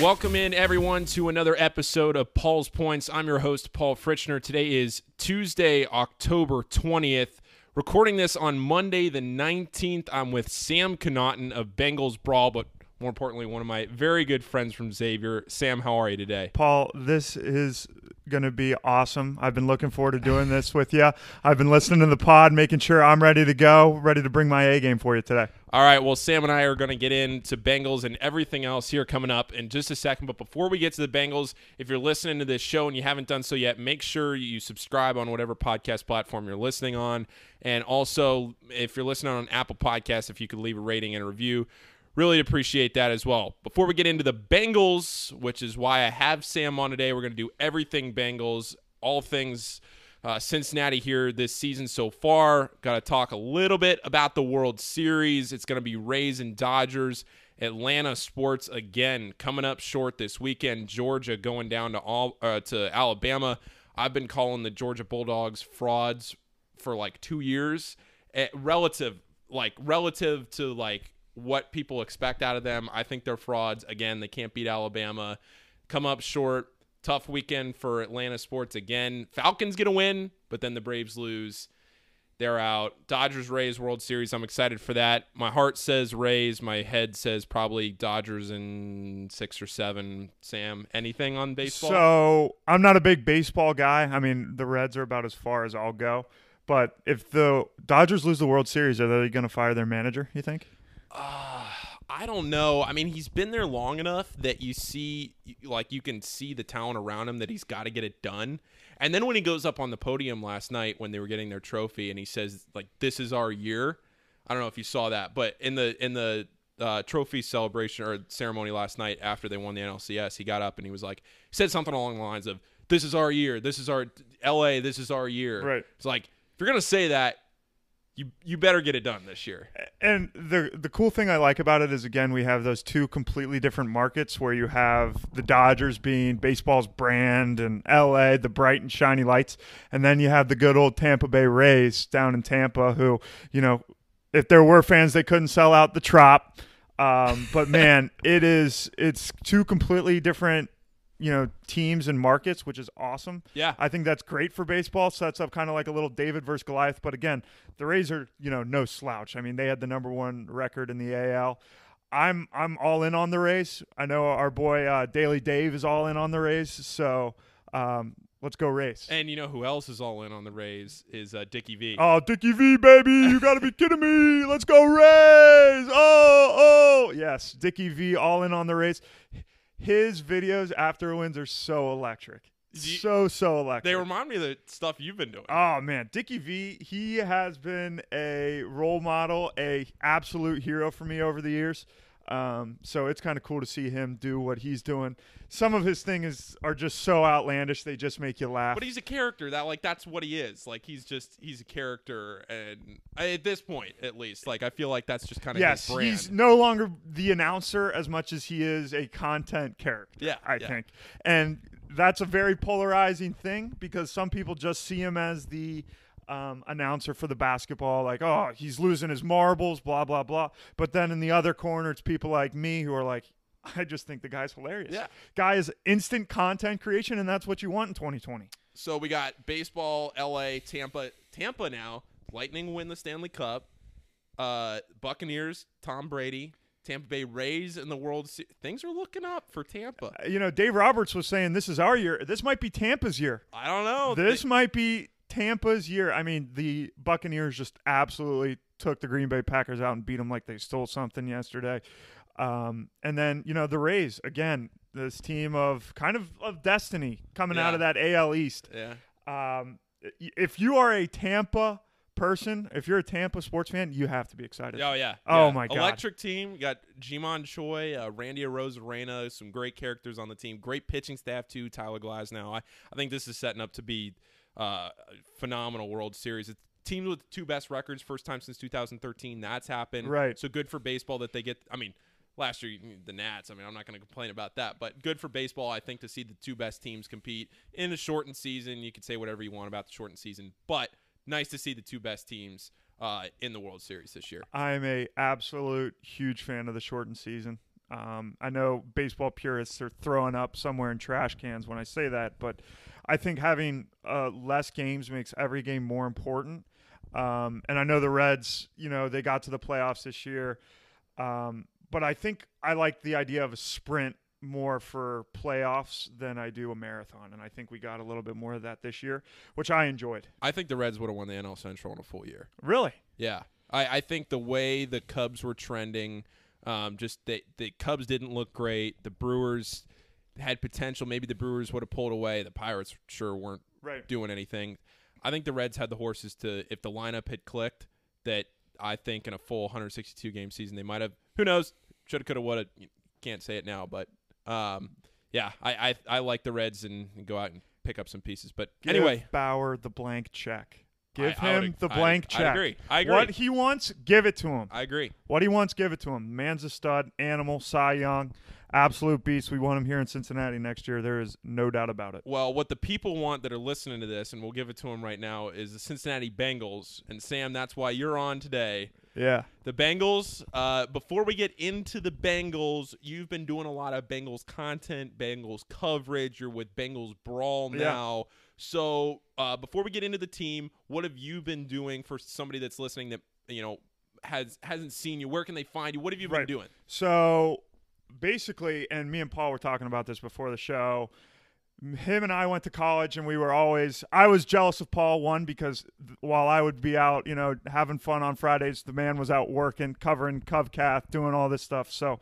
Welcome in, everyone, to another episode of Paul's Points. I'm your host, Paul Fritschner. Today is Tuesday, October 20th. Recording this on Monday, the 19th. I'm with Sam Connaughton of Bengals Brawl, but more importantly, one of my very good friends from Xavier. Sam, how are you today? Paul, this is going to be awesome. I've been looking forward to doing this with you. I've been listening to the pod, making sure I'm ready to go, ready to bring my A game for you today. All right, well, Sam and I are going to get into Bengals and everything else here coming up in just a second. But before we get to the Bengals, if you're listening to this show and you haven't done so yet, make sure you subscribe on whatever podcast platform you're listening on. And also, if you're listening on Apple Podcasts, if you could leave a rating and a review, really appreciate that as well. Before we get into the Bengals, which is why I have Sam on today, we're going to do everything Bengals, all things uh, Cincinnati here this season so far. Got to talk a little bit about the World Series. It's going to be Rays and Dodgers. Atlanta sports again coming up short this weekend. Georgia going down to all uh, to Alabama. I've been calling the Georgia Bulldogs frauds for like two years. Eh, relative, like relative to like what people expect out of them. I think they're frauds. Again, they can't beat Alabama. Come up short. Tough weekend for Atlanta sports again. Falcons get a win, but then the Braves lose. They're out. Dodgers Rays World Series. I'm excited for that. My heart says Rays. My head says probably Dodgers in six or seven. Sam, anything on baseball? So I'm not a big baseball guy. I mean, the Reds are about as far as I'll go. But if the Dodgers lose the World Series, are they going to fire their manager? You think? Uh, I don't know. I mean, he's been there long enough that you see, like, you can see the talent around him that he's got to get it done. And then when he goes up on the podium last night when they were getting their trophy, and he says, like, "This is our year." I don't know if you saw that, but in the in the uh, trophy celebration or ceremony last night after they won the NLCS, he got up and he was like, said something along the lines of, "This is our year. This is our L.A. This is our year." Right. It's like if you're gonna say that, you you better get it done this year. And the the cool thing I like about it is again we have those two completely different markets where you have the Dodgers being baseball's brand and LA the bright and shiny lights and then you have the good old Tampa Bay Rays down in Tampa who, you know, if there were fans they couldn't sell out the Trop. Um, but man, it is it's two completely different you know teams and markets, which is awesome. Yeah, I think that's great for baseball. Sets up kind of like a little David versus Goliath. But again, the Rays are you know no slouch. I mean, they had the number one record in the AL. I'm I'm all in on the Rays. I know our boy uh, Daily Dave is all in on the Rays. So um, let's go Rays. And you know who else is all in on the Rays is uh, Dickie V. Oh, Dickie V, baby! You got to be kidding me! Let's go Rays! Oh, oh, yes, Dickie V, all in on the Rays his videos after wins are so electric. You, so so electric. They remind me of the stuff you've been doing. Oh man, Dickie V, he has been a role model, a absolute hero for me over the years. Um, so it's kind of cool to see him do what he's doing. Some of his things are just so outlandish; they just make you laugh. But he's a character that, like, that's what he is. Like, he's just he's a character, and at this point, at least, like, I feel like that's just kind of his brand. yes. He's no longer the announcer as much as he is a content character. Yeah, I yeah. think, and that's a very polarizing thing because some people just see him as the um, announcer for the basketball, like, oh, he's losing his marbles, blah, blah, blah. But then in the other corner, it's people like me who are like, I just think the guy's hilarious. Yeah. Guy is instant content creation, and that's what you want in 2020. So we got baseball, LA, Tampa. Tampa now, Lightning win the Stanley Cup. Uh, Buccaneers, Tom Brady. Tampa Bay Rays in the World Series. Things are looking up for Tampa. You know, Dave Roberts was saying this is our year. This might be Tampa's year. I don't know. This they- might be Tampa's year. I mean, the Buccaneers just absolutely took the Green Bay Packers out and beat them like they stole something yesterday. Um, and then you know the Rays again, this team of kind of of destiny coming yeah. out of that AL East. Yeah. Um, if you are a Tampa person, if you're a Tampa sports fan, you have to be excited. Oh yeah. Oh yeah. my god. Electric team. You got Ji-Man Choi, uh, Randy Arozarena, some great characters on the team. Great pitching staff too. Tyler Glasnow. I I think this is setting up to be uh, phenomenal World Series. It's teams with two best records, first time since 2013. That's happened. Right. So good for baseball that they get. I mean, last year the Nats. I mean, I'm not going to complain about that, but good for baseball. I think to see the two best teams compete in a shortened season. You could say whatever you want about the shortened season, but nice to see the two best teams uh, in the World Series this year. I'm a absolute huge fan of the shortened season. Um, I know baseball purists are throwing up somewhere in trash cans when I say that, but I think having uh, less games makes every game more important. Um, and I know the Reds, you know, they got to the playoffs this year. Um, but I think I like the idea of a sprint more for playoffs than I do a marathon. And I think we got a little bit more of that this year, which I enjoyed. I think the Reds would have won the NL Central in a full year. Really? Yeah. I, I think the way the Cubs were trending, um, just the, the Cubs didn't look great. The Brewers had potential. Maybe the Brewers would have pulled away. The Pirates sure weren't Right. doing anything. I think the Reds had the horses to, if the lineup had clicked, that I think in a full 162 game season, they might have, who knows, should have, could have, would have. Can't say it now, but um, yeah, I, I, I like the Reds and, and go out and pick up some pieces. But Give anyway, Bauer the blank check. Give I- I would him ag- the blank I check. agree. I agree. What he wants, give it to him. I agree. What he wants, give it to him. Man's a stud, animal, Cy Young, absolute beast. We want him here in Cincinnati next year. There is no doubt about it. Well, what the people want that are listening to this, and we'll give it to them right now, is the Cincinnati Bengals. And Sam, that's why you're on today. Yeah. The Bengals. Uh, before we get into the Bengals, you've been doing a lot of Bengals content, Bengals coverage. You're with Bengals Brawl now. Yeah. So uh, before we get into the team, what have you been doing for somebody that's listening that you know has hasn't seen you? Where can they find you? What have you been Right. doing? So basically, and me and Paul were talking about this before the show. Him and I went to college, and we were always. I was jealous of Paul one because while I would be out, you know, having fun on Fridays, the man was out working, covering Covcath, doing all this stuff. So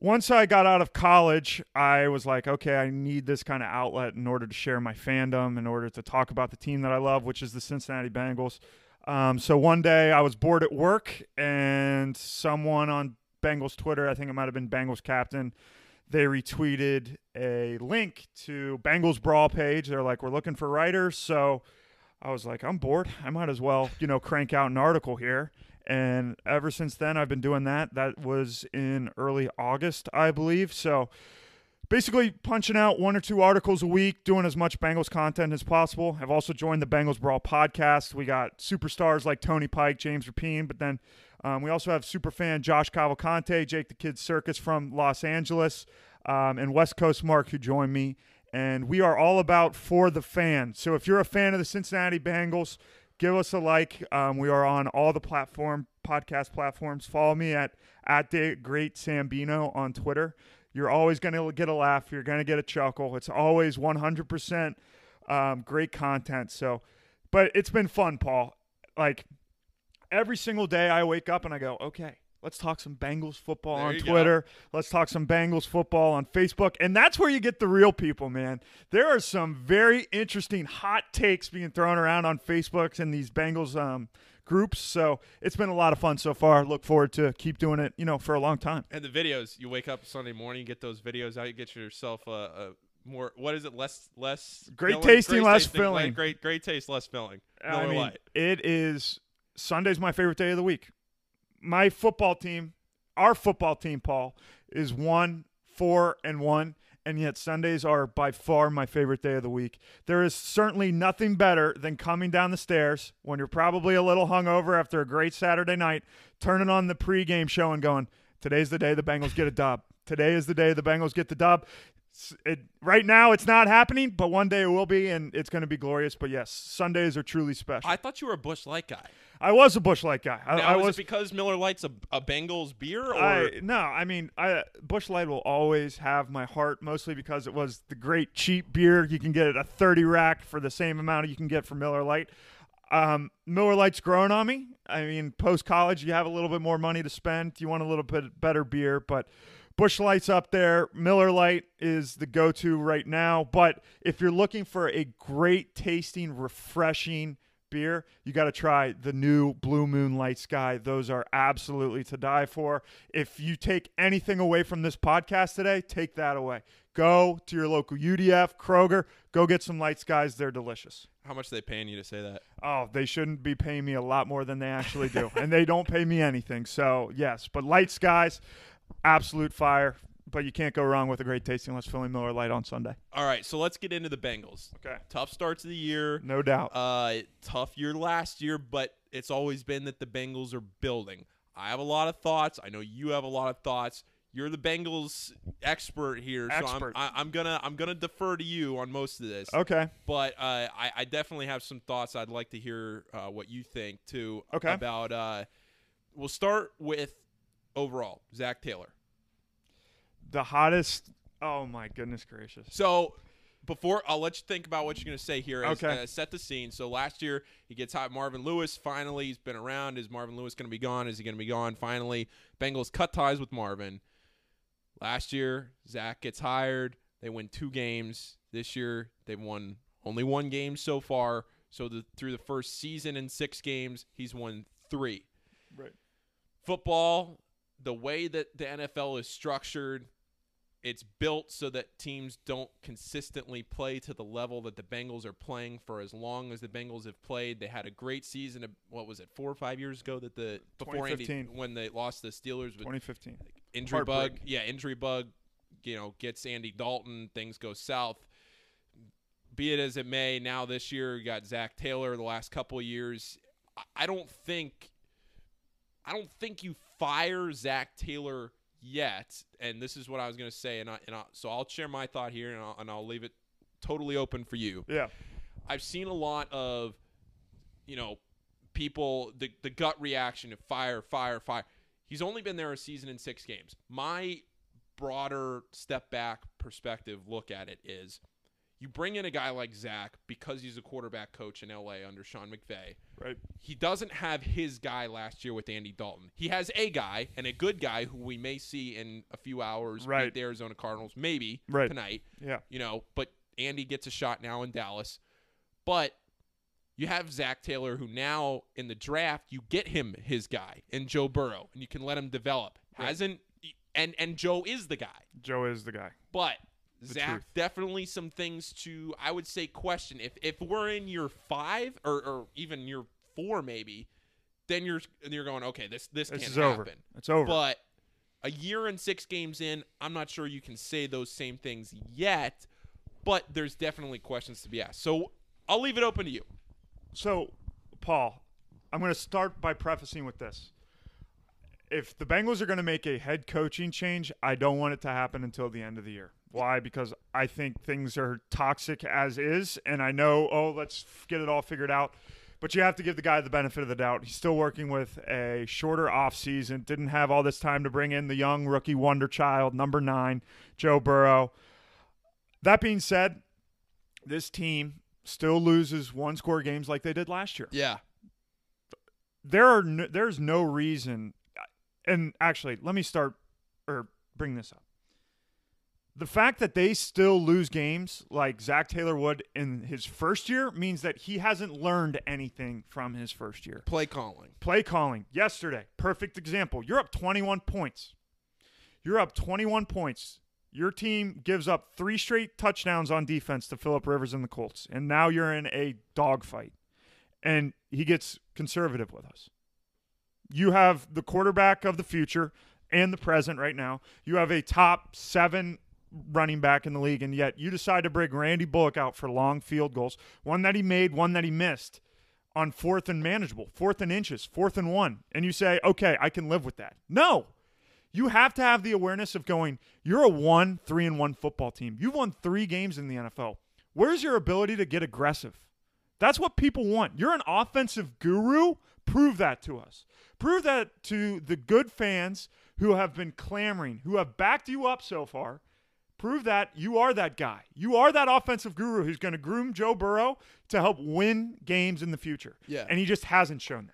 once I got out of college, I was like, okay, I need this kind of outlet in order to share my fandom, in order to talk about the team that I love, which is the Cincinnati Bengals. Um, so one day I was bored at work, and someone on Bengals Twitter, I think it might have been Bengals captain, they retweeted a link to Bengals Brawl page. They're like, we're looking for writers. So I was like, I'm bored. I might as well, you know, crank out an article here. And ever since then, I've been doing that. That was in early August, I believe. So basically, punching out one or two articles a week, doing as much Bengals content as possible. I've also joined the Bengals Brawl podcast. We got superstars like Tony Pike, James Rapien, but then um, we also have superfan Josh Cavalcante, Jake the Kid Circus from Los Angeles, um, and West Coast Mark, who joined me. And we are all about for the fan. So if you're a fan of the Cincinnati Bengals, give us a like. Um, we are on all the platform podcast platforms. Follow me at at the Great Sambino on Twitter. You're always going to get a laugh. You're going to get a chuckle. It's always 100% um, great content. So, but it's been fun, Paul. Like every single day, I wake up and I go, okay. Let's talk some Bengals football There on you go. Twitter. Let's talk some Bengals football on Facebook. And that's where you get the real people, man. There are some very interesting hot takes being thrown around on Facebook and these Bengals um, groups. So it's been a lot of fun so far. Look forward to keep doing it, you know, for a long time. And the videos, you wake up Sunday morning, you get those videos out, you get yourself a, a more. What is it? Less, less. Great filling? tasting, less tasting, filling. great, great taste, less filling. I mean, Lite. it is Sunday's my favorite day of the week. My football team, our football team, Paul, is one, four, and one. And yet Sundays are by far my favorite day of the week. There is certainly nothing better than coming down the stairs when you're probably a little hungover after a great Saturday night, turning on the pregame show and going, Today's the day the Bengals get a dub. Today is the day the Bengals get the dub. It, right now, it's not happening, but one day it will be, and it's going to be glorious. But yes, Sundays are truly special. I thought you were a Busch Light guy. I was a Busch Light guy. I, Now, I was. it because Miller Lite's a, a Bengals beer, or I, no, I mean, I, Bush Light will always have my heart, mostly because it was the great cheap beer you can get at a 30 rack for the same amount you can get from Miller Lite. Um, Miller Lite's growing on me. I mean, post college, you have a little bit more money to spend. You want a little bit better beer, but Busch Light's up there. Miller Lite is the go to right now. But if you're looking for a great tasting, refreshing beer, you got to try the new Blue Moon Light Sky. Those are absolutely to die for. If you take anything away from this podcast today, take that away. Go to your local UDF, Kroger, go get some Light Skies. They're delicious. How much are they paying you to say that? Oh, they shouldn't be paying me a lot more than they actually do. and they don't pay me anything. So, yes, but Light Skies, absolute fire. But you can't go wrong with a great tasting less Philly Miller Lite on Sunday. All right, so let's get into the Bengals. Okay. Tough starts of the year. No doubt. Uh, tough year last year, but it's always been that the Bengals are building. I have a lot of thoughts. I know you have a lot of thoughts. You're the Bengals expert here, Expert. so I'm, I, I'm gonna I'm gonna defer to you on most of this. Okay. But uh, I, I definitely have some thoughts. I'd like to hear uh, what you think too Okay. about. Uh, we'll start with overall Zac Taylor. The hottest. Oh my goodness gracious. So before I'll let you think about what you're going to say here. As, Okay. uh, set the scene. So last year he gets hot. Marvin Lewis finally he's been around. Is Marvin Lewis going to be gone? Is he going to be gone? Finally, Bengals cut ties with Marvin. Last year Zac gets hired. They win two games. This year they've won only one game so far. So the, through the first season in six games, he's won three Right. football, the way that the NFL is structured, it's built so that teams don't consistently play to the level that the Bengals are playing for as long as the Bengals have played. They had a great season. Of, what was it, four or five years ago that the before Andy 2015. when they lost the Steelers 2015. Injury bug. Yeah, injury bug. You know, gets Andy Dalton. Things go south. Be it as it may, now this year you got Zac Taylor. The last couple of years, I- don't think, I don't think you fire Zac Taylor yet. And this is what I was going to say, and I, and I, so I'll share my thought here, and I'll, and I'll leave it totally open for you. Yeah. I've seen a lot of, you know, people the the gut reaction of fire, fire, fire. He's only been there a season and six games. My broader step back perspective look at it is you bring in a guy like Zac because he's a quarterback coach in LA under Sean McVay. Right. He doesn't have his guy last year with Andy Dalton. He has a guy and a good guy who we may see in a few hours Right. the Arizona Cardinals, maybe Right. tonight Yeah. you know, but Andy gets a shot now in Dallas. But you have Zac Taylor, who now in the draft, you get him his guy in Joe Burrow, and you can let him develop. Right. Hasn't and and Joe is the guy, Joe is the guy. but Zac truth. definitely some things to I would say question. If if we're in year five or, or even year four maybe, then you're you're going okay. This this, This can't is happen. over. It's over. But a year and six games in, I'm not sure you can say those same things yet. But there's definitely questions to be asked. So I'll leave it open to you. So, Paul, I'm going to start by prefacing with this. If the Bengals are going to make a head coaching change, I don't want it to happen until the end of the year. Why? Because I think things are toxic as is, and I know, oh, let's get it all figured out. But you have to give the guy the benefit of the doubt. He's still working with a shorter offseason, didn't have all this time to bring in the young rookie wonder child, number nine, Joe Burrow. That being said, this team still loses one score games like they did last year. Yeah. There are no, there's no reason and actually, let me start or bring this up. The fact that they still lose games like Zac Taylor would in his first year means that he hasn't learned anything from his first year. Play calling. Play calling yesterday, perfect example. You're up 21 points. You're up 21 points. Your team gives up three straight touchdowns on defense to Philip Rivers and the Colts, and now you're in a dogfight. And he gets conservative with us. You have the quarterback of the future and the present right now. You have a top seven running back in the league, and yet you decide to bring Randy Bullock out for long field goals, one that he made, one that he missed on fourth and manageable, fourth and inches, fourth and one, and you say, okay, I can live with that. No. You have to have the awareness of going, you're a one, three, and one football team. You've won three games in the NFL. Where's your ability to get aggressive? That's what people want. You're an offensive guru. Prove that to us. Prove that to the good fans who have been clamoring, who have backed you up so far. Prove that you are that guy. You are that offensive guru who's going to groom Joe Burrow to help win games in the future. Yeah. And he just hasn't shown that.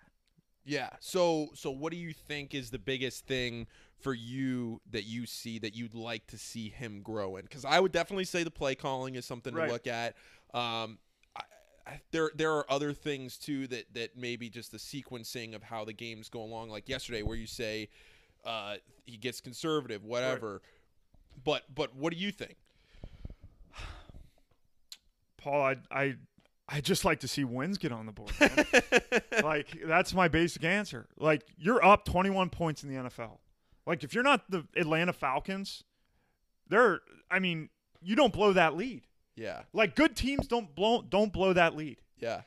Yeah. So so what do you think is the biggest thing for you that you see that you'd like to see him grow in? Because I would definitely say the play calling is something Right. to look at. Um, I, I, there there are other things too that that maybe just the sequencing of how the games go along. Like yesterday, where you say uh, he gets conservative, whatever. But but what do you think? Paul, I I I just like to see wins get on the board. like that's my basic answer. Like you're up 21 points in the NFL. Like if you're not the Atlanta Falcons, they're I mean, you don't blow that lead. Yeah. Like good teams don't blow don't blow that lead. Yeah.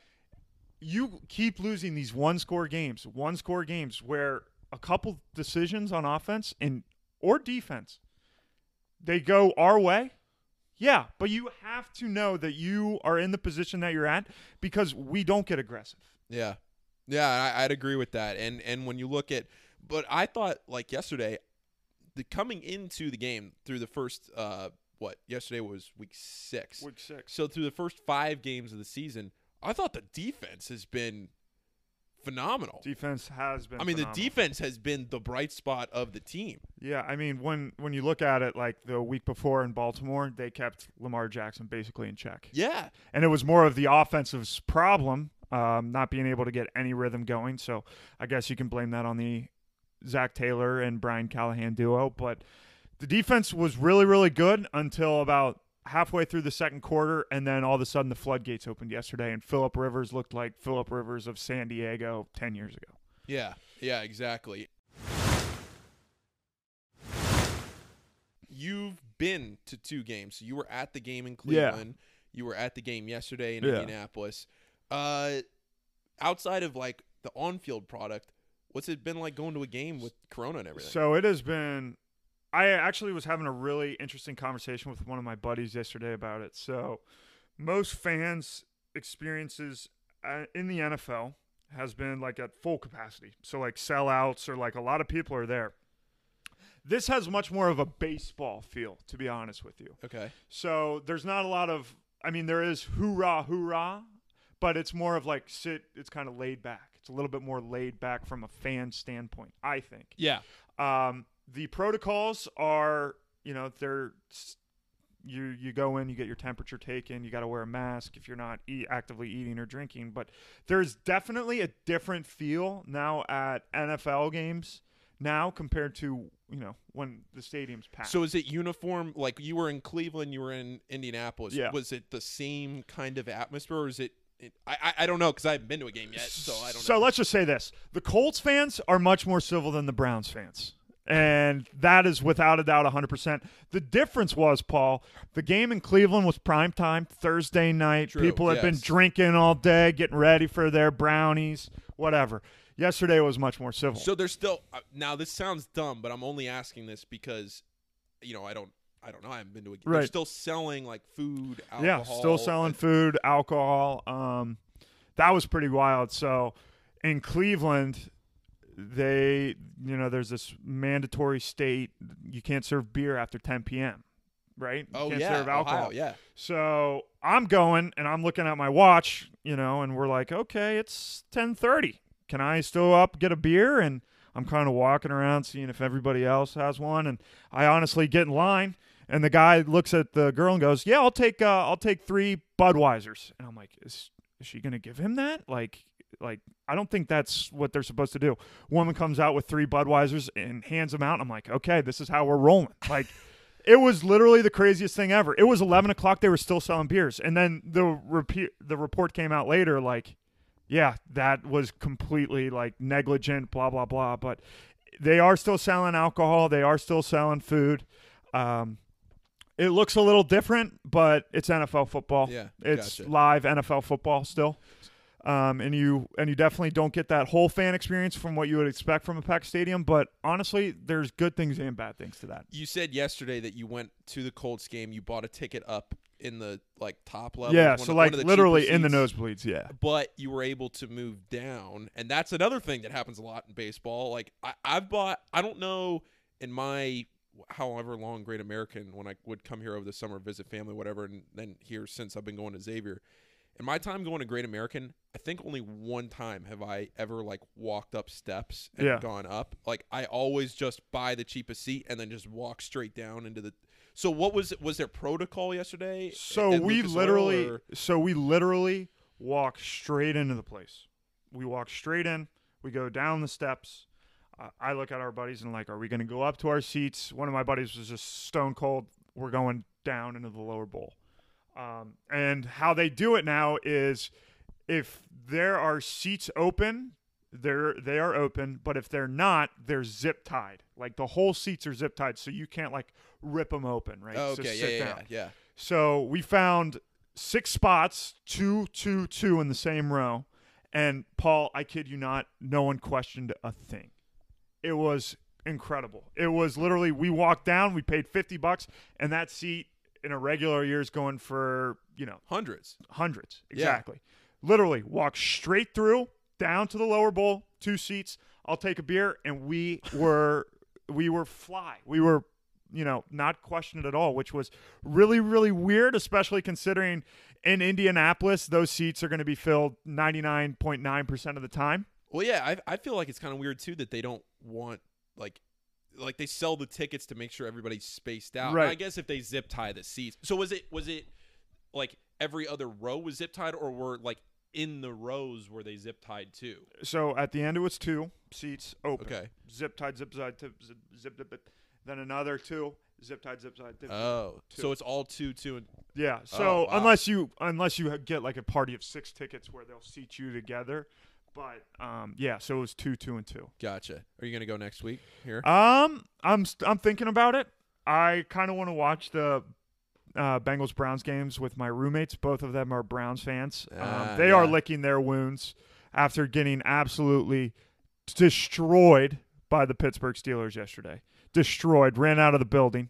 You keep losing these one score games, one score games where a couple decisions on offense and or defense, they go our way. Yeah, but you have to know that you are in the position that you're at because we don't get aggressive. Yeah, yeah, I, I'd agree with that. And and when you look at, but I thought like yesterday, the coming into the game through the first uh what yesterday was week six. Week six. So through the first five games of the season, I thought the defense has been phenomenal. Defense has been. I mean, phenomenal. the defense has been the bright spot of the team. Yeah, I mean, when when you look at it, like the week before in Baltimore, they kept Lamar Jackson basically in check, Yeah, and it was more of the offensive's problem, um, not being able to get any rhythm going. So I guess you can blame that on the Zac Taylor and Brian Callahan duo. But the defense was really, really good until about halfway through the second quarter, and then all of a sudden the floodgates opened yesterday, and Philip Rivers looked like Philip Rivers of San Diego ten years ago. yeah, yeah, exactly. You've been to two games. So you were at the game in Cleveland. Yeah. You were at the game yesterday in Yeah. Indianapolis. Uh, outside of like the on-field product, what's it been like going to a game with Corona and everything? So it has been. I actually was having a really interesting conversation with one of my buddies yesterday about it. So, most fans' experiences uh, in the NFL has been like at full capacity. So, like sellouts or like a lot of people are there. This has much more of a baseball feel, to be honest with you. okay. So there's not a lot of. I mean, there is hoorah, hoorah, but it's more of like sit. It's kind of laid back. It's a little bit more laid back from a fan standpoint, I think. Yeah. Um, the protocols are, you know, they're you you go in, you get your temperature taken, you got to wear a mask if you're not eat, actively eating or drinking. But there's definitely a different feel now at NFL games now compared to you know when the stadium's packed. So is it uniform? Like you were in Cleveland, you were in Indianapolis. Yeah. Was it the same kind of atmosphere, or is it? It I I, don't know because I haven't been to a game yet, so I don't So know. let's just say this: the Colts fans are much more civil than the Browns fans. And that is without a doubt 100%. The difference was, Paul, the game in Cleveland was prime time, Thursday night. True, People had been drinking all day, getting ready for their brownies, whatever. Yesterday was much more civil. So there's still uh, now. This sounds dumb, but I'm only asking this because, you know, I don't. I don't know. I haven't been to a game. They're Right. still selling like food, yeah, still selling food, alcohol. Um, that was pretty wild. So in Cleveland, they, you know, there's this mandatory state you can't serve beer after 10 p.m. Right? You Oh can't yeah, serve alcohol. Ohio, yeah. So I'm going and I'm looking at my watch, you know, and we're like, okay, it's 10:30. Can I still up get a beer? And I'm kind of walking around seeing if everybody else has one, and I honestly get in line. And the guy looks at the girl and goes, "Yeah, I'll take uh, I'll take three Budweisers." And I'm like, "Is is she gonna give him that? Like, like I don't think that's what they're supposed to do." Woman comes out with three Budweisers and hands them out. I'm like, "Okay, this is how we're rolling." Like, it was literally the craziest thing ever. It was 11 o'clock. They were still selling beers, and then the repeat the report came out later, like, yeah, that was completely like negligent, blah blah blah. But they are still selling alcohol. They are still selling food. Um, it looks a little different, but it's NFL football. Yeah, it's gotcha. live NFL football still. Um, and you and you definitely don't get that whole fan experience from what you would expect from a packed stadium. But honestly, there's good things and bad things to that. You said yesterday that you went to the Colts game. You bought a ticket up in the like top level. yeah, so of- like one of the literally in the nosebleeds. Yeah, but you were able to move down and that's another thing that happens a lot in baseball like I, i've bought i don't know in my however long great american when i would come here over the summer visit family whatever and then here since i've been going to xavier in my time going to great american i think only one time have i ever like walked up steps and Yeah. gone up like i always just buy the cheapest seat and then just walk straight down into the so what was was there protocol yesterday So we Lucas literally, or- so we literally walk straight into the place. We walk straight in. We go down the steps. I look at our buddies and like, are we going to go up to our seats? One of my buddies was just stone cold. We're going down into the lower bowl. Um, and how they do it now is, if there are seats open, they're they are open. But if they're not, they're zip tied. Like the whole seats are zip tied, so you can't like rip them open, right? oh, So okay yeah sit yeah, down. yeah yeah So we found six spots, two, two, two in the same row. And Paul, I kid you not, no one questioned a thing. It was incredible. It was literally we walked down, we paid fifty bucks, and that seat in a regular year is going for you know Hundreds. hundreds exactly. Literally walk straight through down to the lower bowl, two seats. I'll take a beer, and we were we were fly. We were you know not questioned at all, which was really really weird, especially considering in Indianapolis those seats are going to be filled ninety nine point nine percent of the time. Well, yeah, I I feel like it's kind of weird too that they don't want like like they sell the tickets to make sure everybody's spaced out. And Right. I guess if they zip tie the seats. So was it was it like every other row was zip tied or were like in the rows were they zip tied too? So at the end it was two seats open. Okay. Zip tied, zip tied, zip zip zip, zip, zip. Then another two zip tied, zip tied. Zip, Oh, Two. so it's all two two and Yeah. So Oh, wow. unless you unless you get like a party of six tickets where they'll seat you together, but um yeah, so it was two, two, and two. gotcha. Are you gonna go next week here? Um, I'm st- I'm thinking about it. I kind of want to watch the uh, Bengals Browns games with my roommates. Both of them are Browns fans. Um, Ah, they are licking their wounds after getting absolutely destroyed by the Pittsburgh Steelers yesterday. Destroyed, ran out of the building.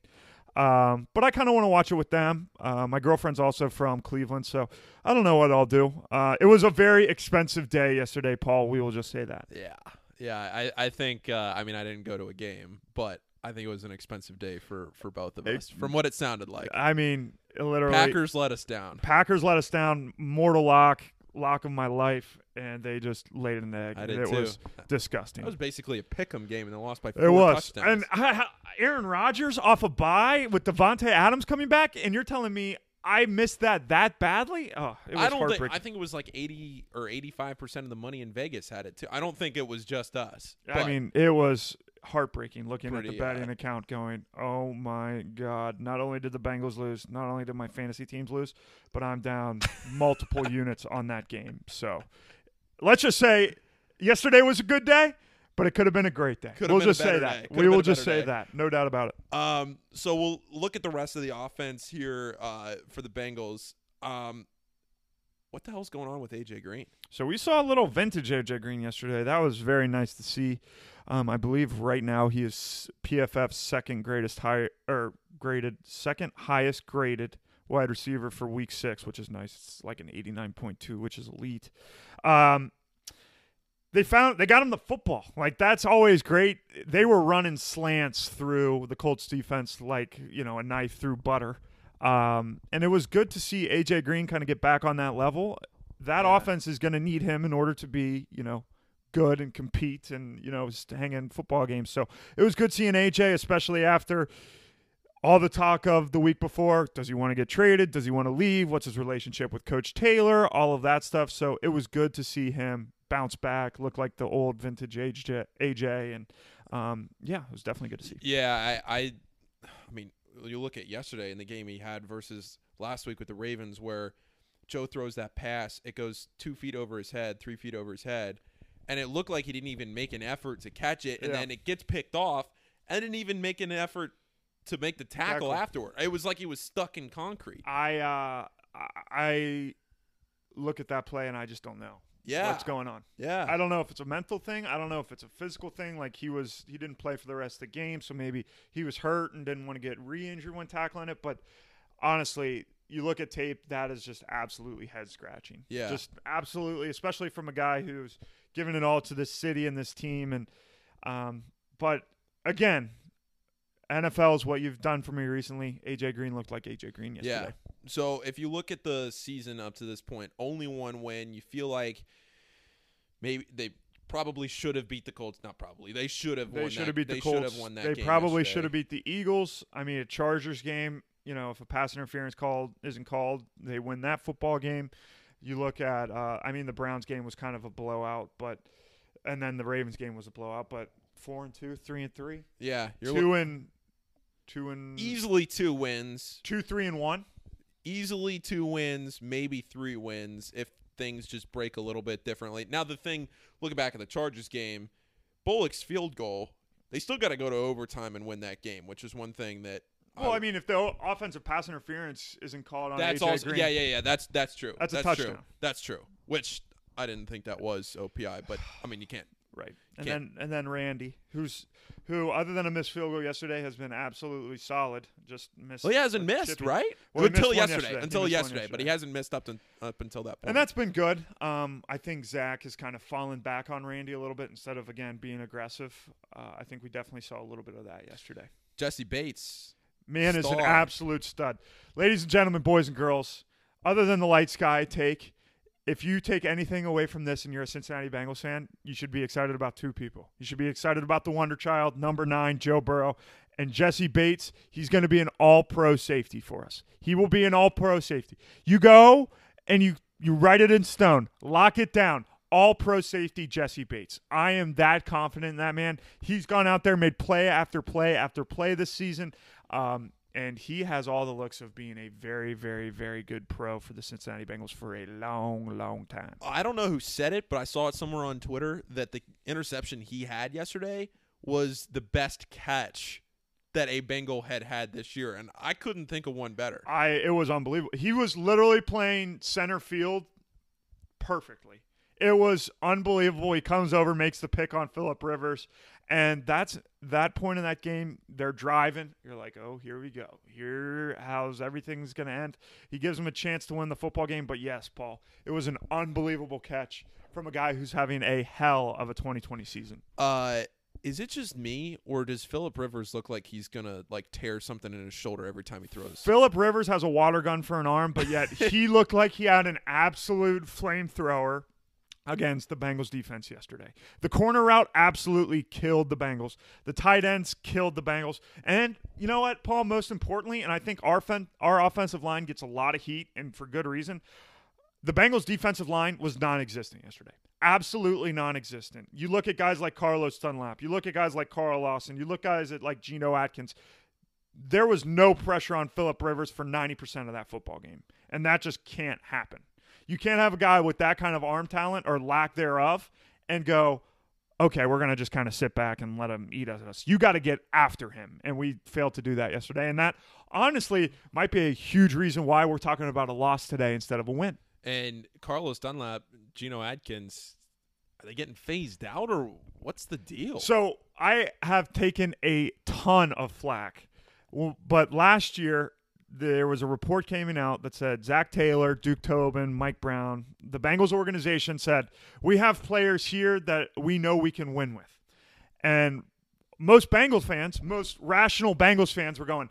Um, but I kind of want to watch it with them. Uh, my girlfriend's also from Cleveland, so I don't know what I'll do. Uh, it was a very expensive day yesterday, Paul. We will just say that. yeah. Yeah, I I think uh, I mean I didn't go to a game, but I think it was an expensive day for for both of It- us from what it sounded like. I mean, literally, Packers let us down. Packers let us down, mortal lock, lock of my life, and they just laid an egg. I did it too. was disgusting. It was basically a pick'em game, and they lost by four it was, touchdowns. and I, I- Aaron Rodgers off a bye with Davante Adams coming back, and you're telling me I missed that that badly? Oh, it was I don't think. heartbreaking. I think it was like eighty or eighty-five percent of the money in Vegas had it too. I don't think it was just us. I mean, it was heartbreaking looking at the betting account going, oh my God, not only did the Bengals lose, not only did my fantasy teams lose, but I'm down multiple units on that game. So let's just say yesterday was a good day, but it could have been a great day. Could have we'll just say that. We will just say day. that. No doubt about it. Um, so we'll look at the rest of the offense here uh, for the Bengals. Um, what the hell's going on with AJ Green? So we saw a little vintage AJ Green yesterday. That was very nice to see. Um, I believe right now he is PFF's second greatest high or graded second highest graded wide receiver for week six, which is nice. It's like an eighty nine point two, which is elite. Um, they found they got him the football. Like that's always great. They were running slants through the Colts defense like you know a knife through butter. Um, and it was good to see AJ Green kind of get back on that level. That Yeah. offense is going to need him in order to be, you know, good and compete and you know just hang in football games. So it was good seeing AJ, especially after all the talk of the week before. Does he want to get traded? Does he want to leave? What's his relationship with Coach Taylor? All of that stuff. So it was good to see him bounce back, look like the old vintage AJ, AJ and um, yeah, it was definitely good to see. Yeah, I, I, I mean, you look at yesterday in the game he had versus last week with the Ravens, where Joe throws that pass, it goes two feet over his head, three feet over his head, and it looked like he didn't even make an effort to catch it, and Yeah. then it gets picked off, and didn't even make an effort to make the tackle Tackle. afterward. It was like he was stuck in concrete. I uh, I- I look at that play and I just don't know Yeah, what's going on. yeah. I don't know if it's a mental thing. I don't know if it's a physical thing. Like he was, he didn't play for the rest of the game, so maybe he was hurt and didn't want to get re-injured when tackling it. But honestly, you look at tape, that is just absolutely head scratching. Yeah. just absolutely, especially from a guy who's given it all to this city and this team. And um, but again, NFL is what you've done for me recently. AJ Green looked like AJ Green yesterday. Yeah. So if you look at the season up to this point, only one win. You feel like maybe they probably should have beat the Colts. Not probably. They should have. They should have beat the they Colts. should have won that they probably should have beat the Eagles. I mean, a Chargers game. You know, if a pass interference called isn't called, they win that football game. You look at. Uh, I mean, the Browns game was kind of a blowout, but and then the Ravens game was a blowout. But four and two, three and three, Yeah. You're two lo- and two and easily two wins. two, three and one. Easily two wins. Maybe three wins if things just break a little bit differently. Now the thing, looking back at the Chargers game, Bullock's field goal. They still got to go to overtime and win that game, which is one thing that. Well, I mean, if the offensive pass interference isn't called on That's AJ also Green, yeah, yeah, yeah. That's that's true. That's a true. touchdown. That's true. Which I didn't think that was OPI, but I mean you can't Right. And Can't- then and then Randy, who's who other than a missed field goal yesterday has been absolutely solid. Just missed. Well, he hasn't missed, chippy- right? Well, until missed yesterday. yesterday. Until one yesterday, but he hasn't missed up to, up until that point. And that's been good. Um, I think Zac has kind of fallen back on Randy a little bit instead of again being aggressive. Uh, I think we definitely saw a little bit of that yesterday. Jessie Bates. Man is an absolute stud. Ladies and gentlemen, boys and girls, other than the light sky take, if you take anything away from this and you're a Cincinnati Bengals fan, you should be excited about two people. You should be excited about the Wonder Child, number nine, Joe Burrow, and Jessie Bates. He's going to be an all pro safety for us. He will be an all pro safety. You go and you, you write it in stone, lock it down. All pro safety Jessie Bates. I am that confident in that man. He's gone out there, made play after play after play this season. Um, and he has all the looks of being a very, very, very good pro for the Cincinnati Bengals for a long, long time. I don't know who said it, but I saw it somewhere on Twitter that the interception he had yesterday was the best catch that a Bengal had had this year, and I couldn't think of one better. I it was unbelievable. He was literally playing center field perfectly. It was unbelievable. He comes over, makes the pick on Philip Rivers, and that's that point in that game. They're driving. You're like, oh, here we go. Here, how's everything's going to end? He gives him a chance to win the football game. But yes, Paul, it was an unbelievable catch from a guy who's having a hell of a 2020 season. Uh, is it just me, or does Philip Rivers look like he's gonna like tear something in his shoulder every time he throws? Philip Rivers has a water gun for an arm, but yet he looked like he had an absolute flamethrower against the Bengals defense yesterday. The corner route absolutely killed the Bengals. The tight ends killed the Bengals. And you know what, Paul, most importantly, and I think our fen- our offensive line gets a lot of heat and for good reason. The Bengals defensive line was non-existent yesterday. Absolutely non-existent. You look at guys like Carlos Dunlap, you look at guys like Carl Lawson, you look guys at like Geno Atkins there was no pressure on Philip Rivers for 90% of that football game. And that just can't happen. You can't have a guy with that kind of arm talent or lack thereof and go, okay, we're going to just kind of sit back and let him eat at us. You got to get after him. And we failed to do that yesterday. And that honestly might be a huge reason why we're talking about a loss today instead of a win. And Carlos Dunlap, Geno Atkins, are they getting phased out, or what's the deal? So I have taken a ton of flack. But last year there was a report coming out that said Zac Taylor, Duke Tobin, Mike Brown, the Bengals organization said we have players here that we know we can win with, and most Bengals fans, most rational Bengals fans, were going,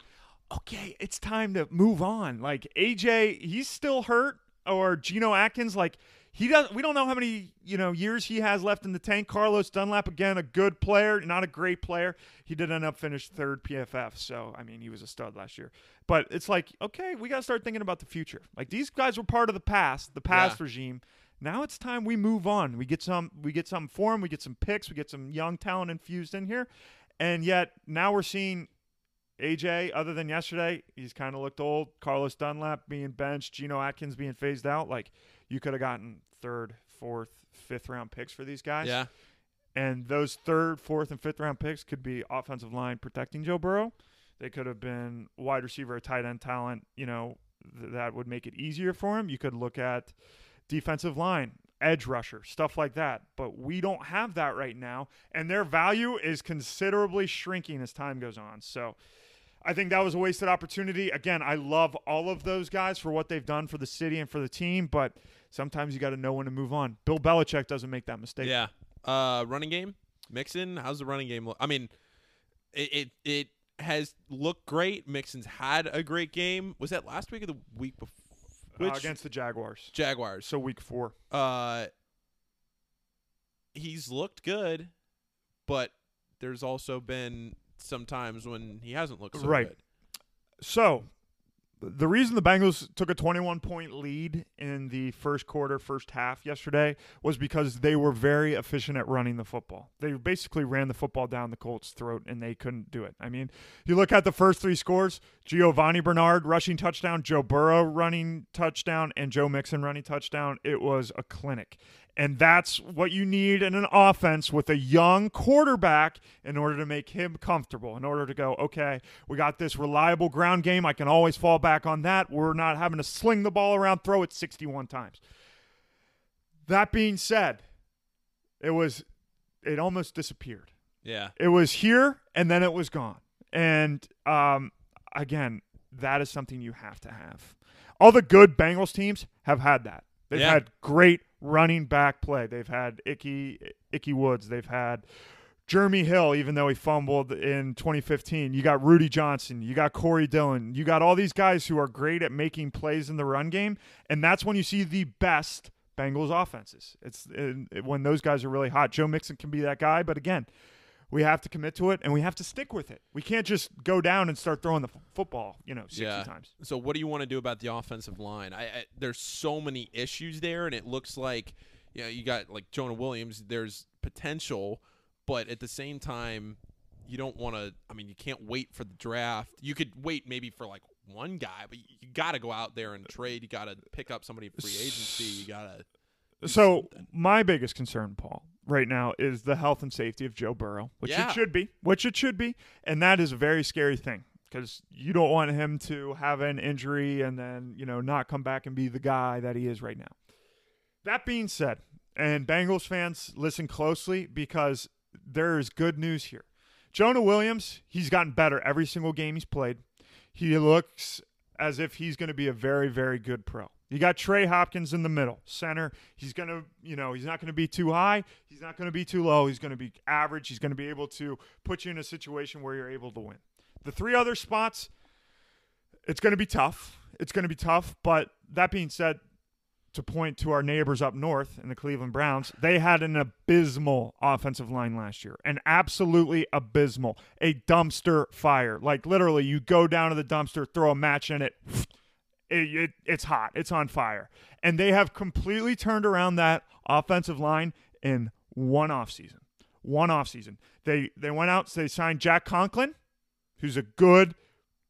okay, it's time to move on. Like AJ, he's still hurt, or Geno Atkins, like he doesn't. We don't know how many you know years he has left in the tank. Carlos Dunlap, again, a good player, not a great player. He did end up finish third PFF, so I mean he was a stud last year. But it's like, okay, we got to start thinking about the future. Like these guys were part of the past, the past Yeah. regime. Now it's time we move on. We get some, we get something for him. We get some picks. We get some young talent infused in here, and yet now we're seeing AJ, other than yesterday, he's kind of looked old. Carlos Dunlap being benched, Geno Atkins being phased out. Like you could have gotten third, fourth, fifth round picks for these guys. yeah, And those third, fourth, and fifth round picks could be offensive line protecting Joe Burrow. They could have been wide receiver, or tight end talent. You know th- that would make it easier for him. You could look at defensive line, edge rusher, stuff like that. But we don't have that right now, and their value is considerably shrinking as time goes on. So. I think that was a wasted opportunity. Again, I love all of those guys for what they've done for the city and for the team, but sometimes you got to know when to move on. Bill Belichick doesn't make that mistake. yeah. Uh, running game, Mixon. How's the running game look? I mean, it, it it has looked great. Mixon's had a great game. Was that last week or the week before? Uh, against the Jaguars. Jaguars? So week four. Uh, he's looked good, but there's also been some times when he hasn't looked so Right. good. So the reason the Bengals took a 21 point lead in the first quarter, first half yesterday was because they were very efficient at running the football. They basically ran the football down the Colts' throat and they couldn't do it. I mean, you look at the first three scores Giovani Bernard rushing touchdown, Joe Burrow running touchdown, and Joe Mixon running touchdown. It was a clinic. And that's what you need in an offense with a young quarterback in order to make him comfortable, in order to go, okay, we got this reliable ground game. I can always fall back on that. We're not having to sling the ball around, throw it 61 times. That being said, it was it almost disappeared. Yeah. It was here and then it was gone. And um, again, that is something you have to have. All the good Bengals teams have had that. They've Yeah. had great running back play. They've had Ickey Ickey Woods. They've had Jeremy Hill, even though he fumbled in 2015. You got Rudi Johnson. You got Corey Dillon. You got all these guys who are great at making plays in the run game, and that's when you see the best Bengals offenses. It's uh, when those guys are really hot. Joe Mixon can be that guy, but again, we have to commit to it and we have to stick with it. We can't just go down and start throwing the f- football, you know, 60 Yeah. times. So what do you want to do about the offensive line? I, I there's so many issues there, and it looks like you know you got like Jonah Williams. There's potential, but at the same time, you don't want to. I mean, you can't wait for the draft. You could wait maybe for like one guy, but you, got to go out there and trade. You got to pick up somebody in free agency. You got to. So my biggest concern, Paul, right now is the health and safety of Joe Burrow, which Yeah. it should be, which it should be, and that is a very scary thing because you don't want him to have an injury and then you know not come back and be the guy that he is right now. That being said, and Bengals fans listen closely because there is good news here. Jonah Williams, he's gotten better every single game he's played. He looks as if he's going to be a very, very good pro. You got Trey Hopkins in the middle, center. He's going to, you know, he's not going to be too high. He's not going to be too low. He's going to be average. He's going to be able to put you in a situation where you're able to win. The three other spots, it's going to be tough. It's going to be tough. But that being said, to point to our neighbors up north in the Cleveland Browns, they had an abysmal offensive line last year. An absolutely abysmal. A dumpster fire. Like literally, you go down to the dumpster, throw a match in it. It, it, it's hot. It's on fire. And they have completely turned around that offensive line in one offseason. One offseason. They they went out, they signed Jack Conklin, who's a good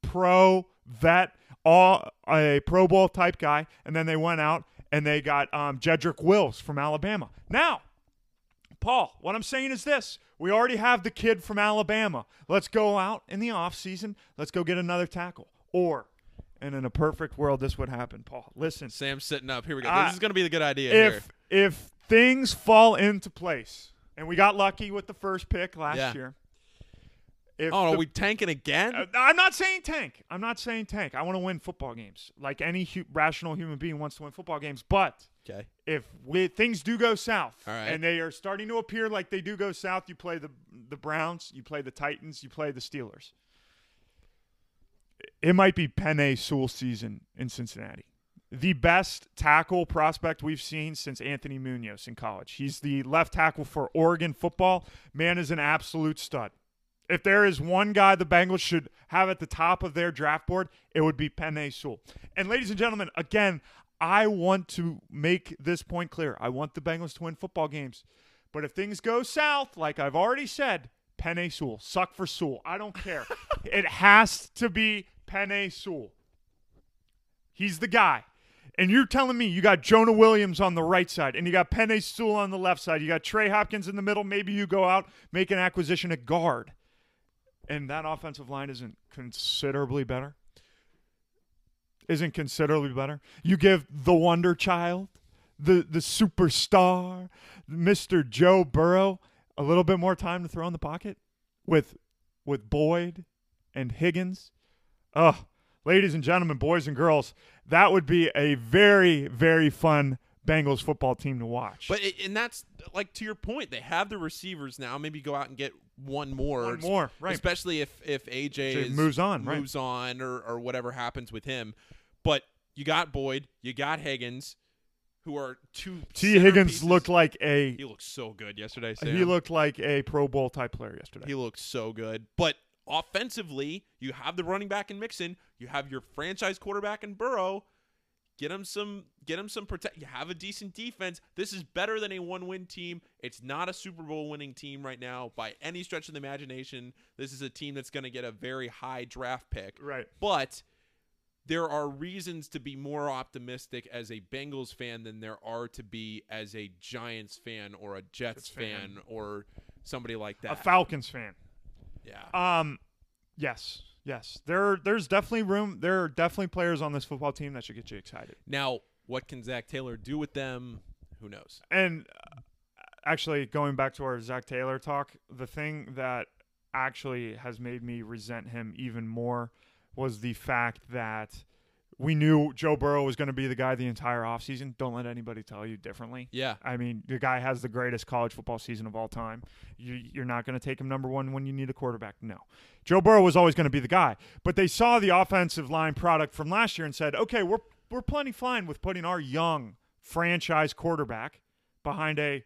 pro vet, all a Pro Bowl type guy, and then they went out and they got um, Jedrick Wills from Alabama. Now, Paul, what I'm saying is this. We already have the kid from Alabama. Let's go out in the offseason. Let's go get another tackle. Or, and in a perfect world, this would happen, Paul. Listen, Sam's sitting up. Here we go. This is going to be the good idea here. if if things fall into place, and we got lucky with the first pick last Yeah. year. If Oh, the- are we tanking again? uh, I'm not saying tank. I'm not saying tank. I want to win football games, like any hu- rational human being wants to win football games. But okay. if we, things do go south, right. and they are starting to appear like they do go south, you play the the Browns, you play the Titans, you play the Steelers. It might be Penei Sewell season in Cincinnati. The best tackle prospect we've seen since Anthony Munoz in college. He's the left tackle for Oregon football. Man is an absolute stud. If there is one guy the Bengals should have at the top of their draft board, it would be Penei Sewell. And ladies and gentlemen, again, I want to make this point clear. I want the Bengals to win football games. But if things go south, like I've already said, Penei Sewell. Suck for Sewell. I don't care. it has to be Penei Sewell. He's the guy. And you're telling me you got Jonah Williams on the right side and you got Penei Sewell on the left side. You got Trey Hopkins in the middle. Maybe you go out, make an acquisition at guard. And that offensive line isn't considerably better. Isn't considerably better. You give the wonder child, the the superstar, Mr. Joe Burrow, a little bit more time to throw in the pocket with with Boyd and Higgins. Oh, ladies and gentlemen, boys and girls, that would be a very, very fun Bengals football team to watch. But and that's like to your point. They have the receivers now. Maybe go out and get one more. One more, right. Especially if if AJ AJ is- moves on, right. moves on, or or whatever happens with him. But you got Boyd, you got Higgins, who are two. T. Higgins centerpieces. looked like a He looked so good yesterday. Sam. he looked like a Pro Bowl type player yesterday. He looked so good. But offensively, you have the running back in Mixon. You have your franchise quarterback in Burrow. Get him some. Get him some protect. You have a decent defense. This is better than a one-win team. It's not a Super Bowl winning team right now by any stretch of the imagination. This is a team that's going to get a very high draft pick. right. But there are reasons to be more optimistic as a Bengals fan than there are to be as a Giants fan or a Jets Jets fan. fan or somebody like that. A Falcons fan. yeah. Um, yes, yes. There, there's definitely room. There are definitely players on this football team that should get you excited. Now, what can Zac Taylor do with them? Who knows? And uh, actually going back to our Zac Taylor talk, the thing that actually has made me resent him even more was the fact that we knew Joe Burrow was going to be the guy the entire offseason. Don't let anybody tell you differently. Yeah. I mean, the guy has the greatest college football season of all time. You, you're not going to take him number one when you need a quarterback. No. Joe Burrow was always going to be the guy. But they saw the offensive line product from last year and said, okay, we're, we're plenty fine with putting our young franchise quarterback behind a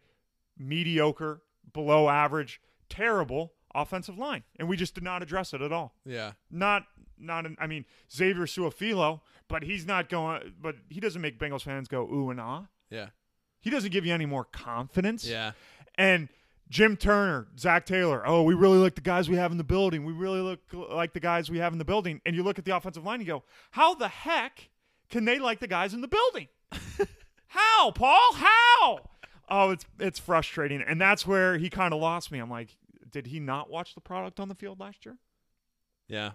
mediocre, below average, terrible offensive line. And we just did not address it at all. Yeah. Not not an, I mean Xavier Su'a-Filo, but he's not going but he doesn't make Bengals fans go ooh and ah. Yeah. He doesn't give you any more confidence. Yeah. And Jim Turner, Zac Taylor, oh, we really like the guys we have in the building. We really look like the guys we have in the building. And you look at the offensive line and you go, how the heck can they like the guys in the building? how, Paul? How? Oh, it's it's frustrating. And that's where he kind of lost me. I'm like, did he not watch the product on the field last year? Yeah.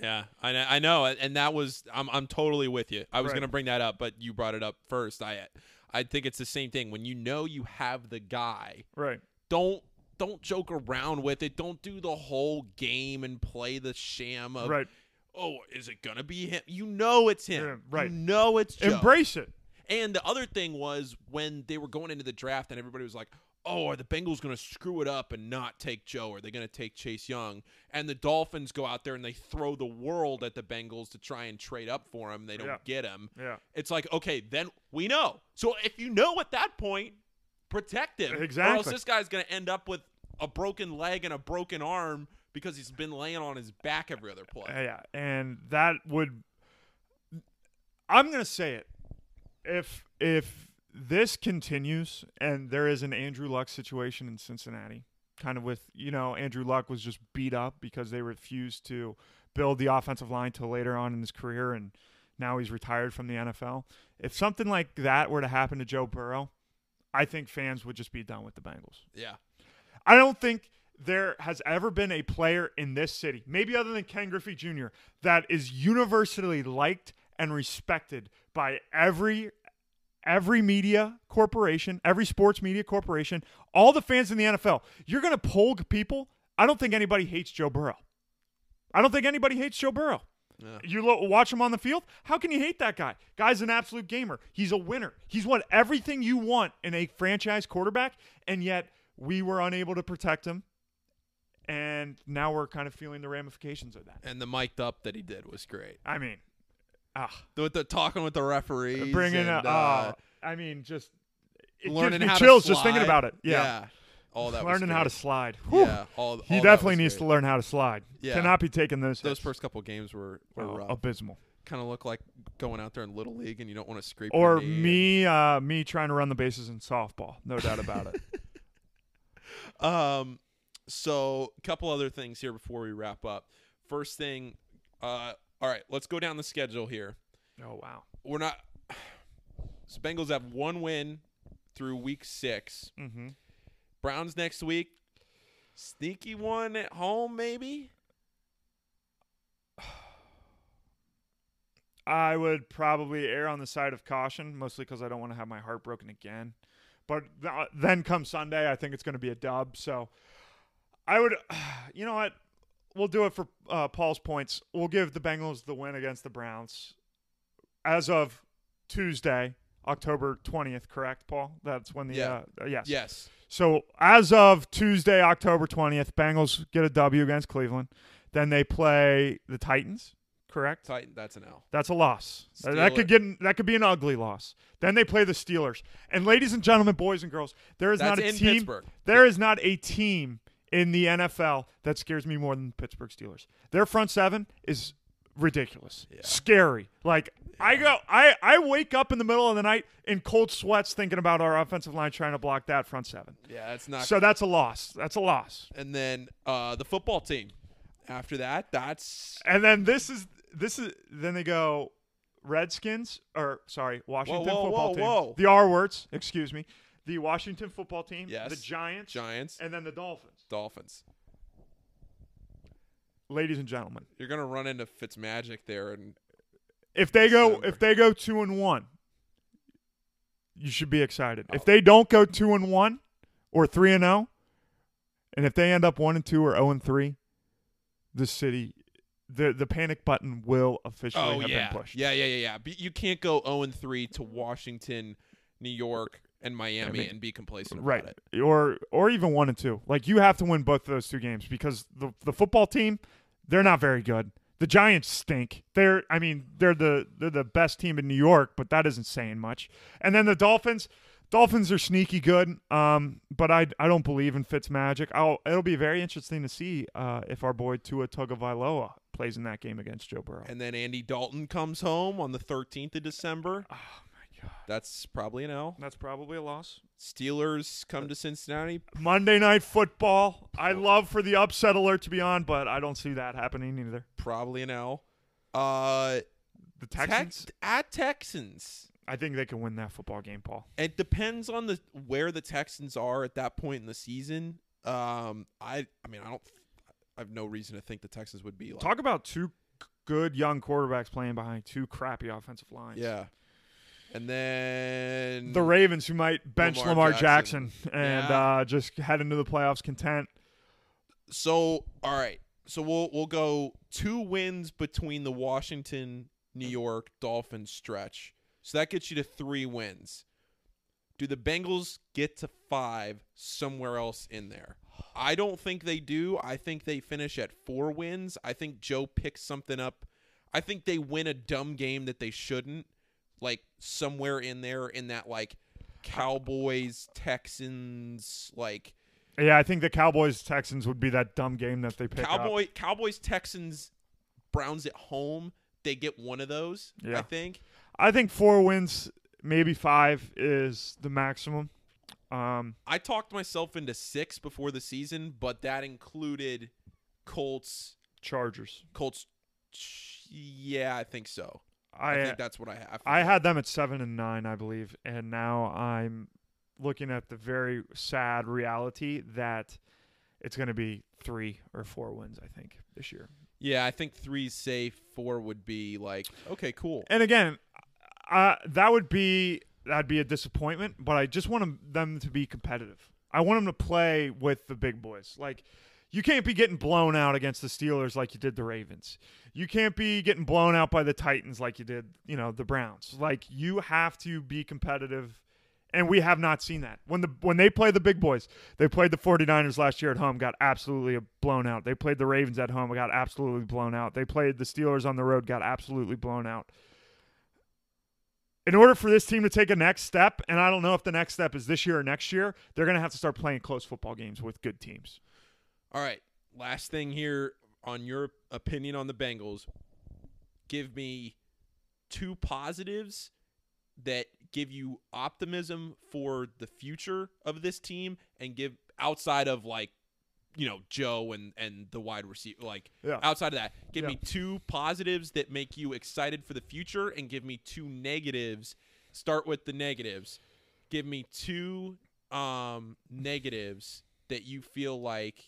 Yeah, I know, I know, and that was I'm I'm totally with you. I was Right. gonna bring that up, but you brought it up first. I I think it's the same thing. When you know you have the guy, Right. don't don't joke around with it. Don't do the whole game and play the sham of Right. oh, is it gonna be him? You know it's him. Yeah, right. You know it's Joe. Embrace it. And the other thing was when they were going into the draft and everybody was like, "Oh, are the Bengals going to screw it up and not take Joe? Are they going to take Chase Young?" And the Dolphins go out there and they throw the world at the Bengals to try and trade up for him. They don't Yeah. get him. Yeah. It's like, okay, then we know. So if you know at that point, protect him. Exactly. Or else this guy's going to end up with a broken leg and a broken arm because he's been laying on his back every other play. Yeah, and that would I'm going to say it. If if this continues and there is an Andrew Luck situation in Cincinnati, kind of with, you know, Andrew Luck was just beat up because they refused to build the offensive line till later on in his career and now he's retired from the NFL. If something like that were to happen to Joe Burrow, I think fans would just be done with the Bengals. Yeah. I don't think there has ever been a player in this city, maybe other than Ken Griffey Jr., that is universally liked and respected by every every media corporation, every sports media corporation, all the fans in the NFL. You're going to poll people. I don't think anybody hates Joe Burrow. I don't think anybody hates Joe Burrow. Yeah. You lo- watch him on the field. How can you hate that guy? Guy's an absolute gamer. He's a winner. He's won everything you want in a franchise quarterback, and yet we were unable to protect him. And now we're kind of feeling the ramifications of that. And the mic'd up that he did was great. I mean, ah, With the talking with the referees, bringing and, a, uh, oh, I mean, just it learning gives me how chills to just thinking about it. Yeah, all that. was learning how to slide. Whew. Yeah, all, he all that definitely needs great. to learn how to slide. Yeah. Cannot be taking those. Those hits. first couple games were, were Oh, abysmal. Kind of look like going out there in little league and you don't want to scrape. Or me, uh, me trying to run the bases in softball. No doubt about it. um, so a couple other things here before we wrap up. First thing, uh, all right, let's go down the schedule here. oh wow. We're not. So Bengals have one win through week six. Mm-hmm. Browns next week. Sneaky one at home, maybe. I would probably err on the side of caution, mostly because I don't want to have my heart broken again. But th- then come Sunday, I think it's going to be a dub. So I would, you know what? We'll do it for uh, Paul's points. We'll give the Bengals the win against the Browns as of Tuesday, October 20th, correct, Paul? That's when the, Yeah. uh, uh, yes. Yes. So as of Tuesday, October 20th, Bengals get a W against Cleveland. Then they play the Titans, correct? Titan. That's an L. That's a loss. That- That could get that could be an ugly loss. Then they play the Steelers. And ladies and gentlemen, boys and girls, there is That's not a team. Pittsburgh. There is not a team in the NFL that scares me more than the Pittsburgh Steelers. Their front seven is ridiculous, scary. Like I go, I I wake up in the middle of the night in cold sweats thinking about our offensive line trying to block that front seven. Yeah, it's not. So that's a loss. That's a loss. and then uh, the football team. After that, that's And then this is this is then they go Redskins or sorry Washington whoa, football whoa, team. whoa. The R words, excuse me. The Washington football team, Yes. the Giants, Giants, and then the Dolphins. Dolphins. Ladies and gentlemen, You're gonna run into Fitzmagic there, and if they go if they go two and one, you should be excited. Oh. If they don't go two and one, or three and zero, and if they end up one and two or zero and three, the city, the the panic button will officially Oh have yeah. been pushed. yeah, yeah, yeah, yeah. But you can't go 0 and 3 to Washington, New York, and Miami mean, and be complacent right. about it. or or even one and two. Like you have to win both of those two games because the the football team they're not very good. The giants stink. They're i mean they're the they're the best team in new york but that isn't saying much. And then the dolphins dolphins are sneaky good um but i i don't believe in fitz magic. I'll it'll be very interesting to see uh if our boy tua Tagovailoa plays in that game against joe burrow. And then Andy Dalton comes home on the 13th of December. That's probably an L. that's probably a loss Steelers come to Cincinnati. Monday Night Football. I love for the upset alert to be on, but I don't see that happening either. Probably an L. Uh, The Texans. Tex- at Texans. I think they can win that football game, Paul. It depends on the where the Texans are at that point in the season. Um, I I mean I don't I have no reason to think the Texans would be like Talk about two good young quarterbacks playing behind two crappy offensive lines. yeah. And then The Ravens, who might bench Lamar Lamar, Jackson. Jackson, and Yeah. uh, just head into the playoffs content. So all right, so we'll we'll go two wins between the Washington, New York Dolphins stretch. So that gets you to three wins. Do the Bengals get to five somewhere else in there? I don't think they do. I think they finish at four wins. I think Joe picks something up. I think they win a dumb game that they shouldn't, like somewhere in there in that like Cowboys Texans like Yeah, I think the Cowboys Texans would be that dumb game that they pick up. Cowboy Cowboys Texans Browns at home. They get one of those. Yeah. I think. I think four wins, maybe five, is the maximum. Um, I talked myself into six before the season, but that included Colts. Chargers. Colts. Yeah, I think so. I, I think that's what I have. I had them at seven and nine, I believe, and now I'm looking at the very sad reality that it's going to be three or four wins. I think this year. Yeah, I think three's safe. Four would be like okay, cool. And again, uh, that would be that'd be a disappointment. But I just want them to be competitive. I want them to play with the big boys. Like you can't be getting blown out against the Steelers like you did the Ravens. You can't be getting blown out by the Titans like you did, you know, the Browns. Like you have to be competitive. And we have not seen that. When the when they play the big boys, they played the 49ers last year at home, got absolutely blown out. They played the Ravens at home, got absolutely blown out. They played the Steelers on the road, got absolutely blown out. In order for this team to take a next step, and I don't know if the next step is this year or next year, they're going to have to start playing close football games with good teams. All right, last thing here on your opinion on the Bengals. Give me two positives that give you optimism for the future of this team and give outside of like you know Joe and and the wide receiver like Yeah. outside of that give Yeah. me two positives that make you excited for the future and give me two negatives start with the negatives give me two um negatives that you feel like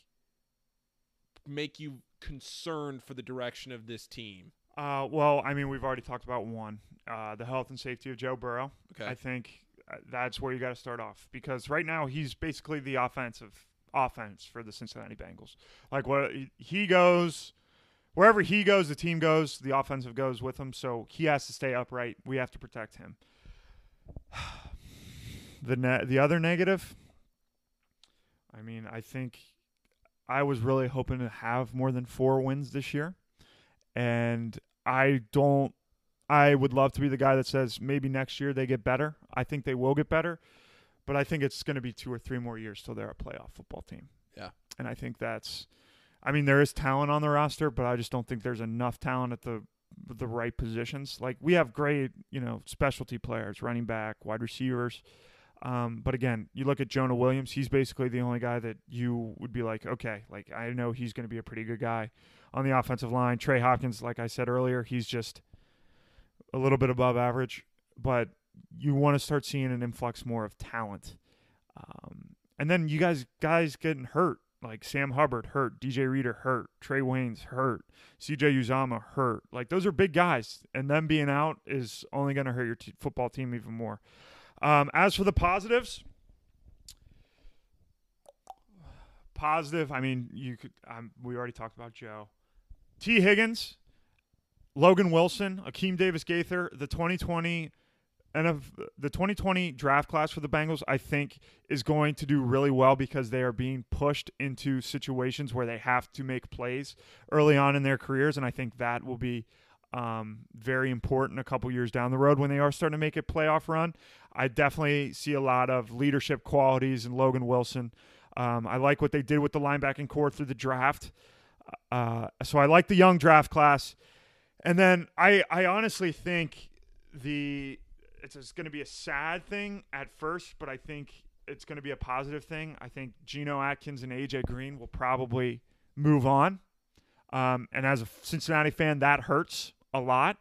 make you concerned for the direction of this team Uh, well, I mean, we've already talked about one uh, the health and safety of Joe Burrow. Okay. I think uh, that's where you got to start off because right now he's basically the offensive offense for the Cincinnati Bengals. Like what he goes, wherever he goes, the team goes, the offensive goes with him. So he has to stay upright. We have to protect him. The ne- the other negative. I mean, I think I was really hoping to have more than four wins this year, and I don't. I would love to be the guy that says maybe next year they get better. I think they will get better, but I think it's going to be two or three more years till they're a playoff football team. Yeah. And I think that's I mean there is talent on the roster, but I just don't think there's enough talent at the the right positions. Like we have great, you know, specialty players, running back, wide receivers. Um, but again, you look at Jonah Williams, he's basically the only guy that you would be like, okay, like I know he's going to be a pretty good guy on the offensive line. Trey Hopkins, like I said earlier, he's just a little bit above average, but you want to start seeing an influx more of talent. Um, and then you guys guys getting hurt, like Sam Hubbard hurt, DJ Reader hurt, Trae Waynes hurt, CJ Uzomah hurt. Like those are big guys, and them being out is only going to hurt your t- football team even more. Um, as for the positives, positive. I mean, you could. Um, we already talked about Joe. T. Higgins, Logan Wilson, Akeem Davis Gaither, the 2020 and of the 2020 draft class for the Bengals, I think is going to do really well because they are being pushed into situations where they have to make plays early on in their careers, and I think that will be um, very important a couple years down the road when they are starting to make a playoff run. I definitely see a lot of leadership qualities in Logan Wilson. Um, I like what they did with the linebacking core through the draft. Uh, so I like the young draft class. And then I, I honestly think the it's, it's going to be a sad thing at first, but I think it's going to be a positive thing. I think Geno Atkins and AJ Green will probably move on. Um, and as a Cincinnati fan, that hurts a lot.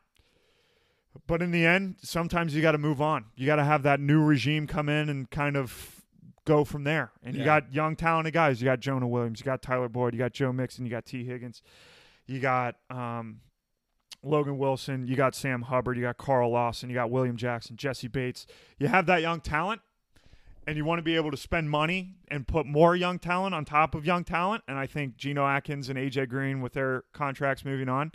But in the end, sometimes you got to move on. You got to have that new regime come in and kind of go from there. And you got young, talented guys. You got Jonah Williams. You got Tyler Boyd. You got Joe Mixon. You got T. Higgins. You got um, Logan Wilson. You got Sam Hubbard. You got Carl Lawson. You got William Jackson, Jessie Bates. You have that young talent, and you want to be able to spend money and put more young talent on top of young talent. And I think Geno Atkins and AJ Green, with their contracts moving on,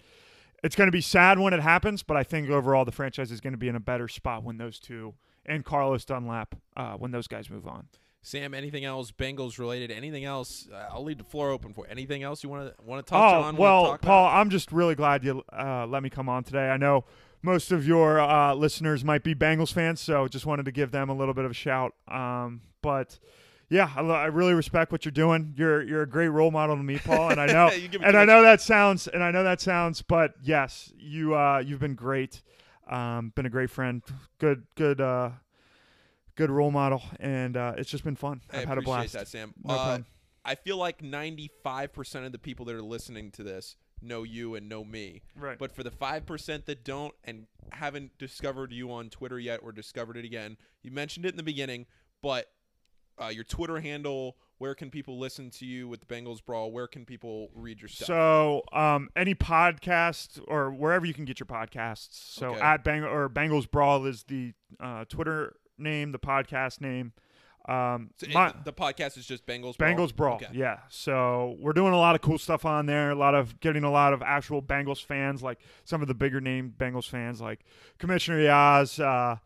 it's going to be sad when it happens. But I think overall, the franchise is going to be in a better spot when those two and Carlos Dunlap uh, when those guys move on. Sam, anything else Bengals related? Anything else? Uh, I'll leave the floor open for anything else you want to want to touch oh, on. well, talk Paul, about? I'm just really glad you uh, let me come on today. I know most of your uh, listeners might be Bengals fans, so just wanted to give them a little bit of a shout. Um, but yeah, I, I really respect what you're doing. You're you're a great role model to me, Paul, and I know You give me and I know that sounds and I know that sounds, but yes, you uh, you've been great. Um, been a great friend, good good uh, good role model, and uh, it's just been fun. I I've had a blast. that, Sam. No uh. I feel like 95% of the people that are listening to this know you and know me. Right. But for the 5% that don't and haven't discovered you on Twitter yet or discovered it again, you mentioned it in the beginning, but uh, your Twitter handle, where can people listen to you with the Bengals Brawl? Where can people read your stuff? So, um, any podcast or wherever you can get your podcasts. So Okay. at Bang or Bengals Brawl is the uh, Twitter name, the podcast name. Um, So it- my- the podcast is just Bengals Brawl? Bengals Brawl, Okay. yeah. So we're doing a lot of cool stuff on there. A lot of getting a lot of actual Bengals fans, like some of the bigger name Bengals fans, like Commissioner Yaz, uh,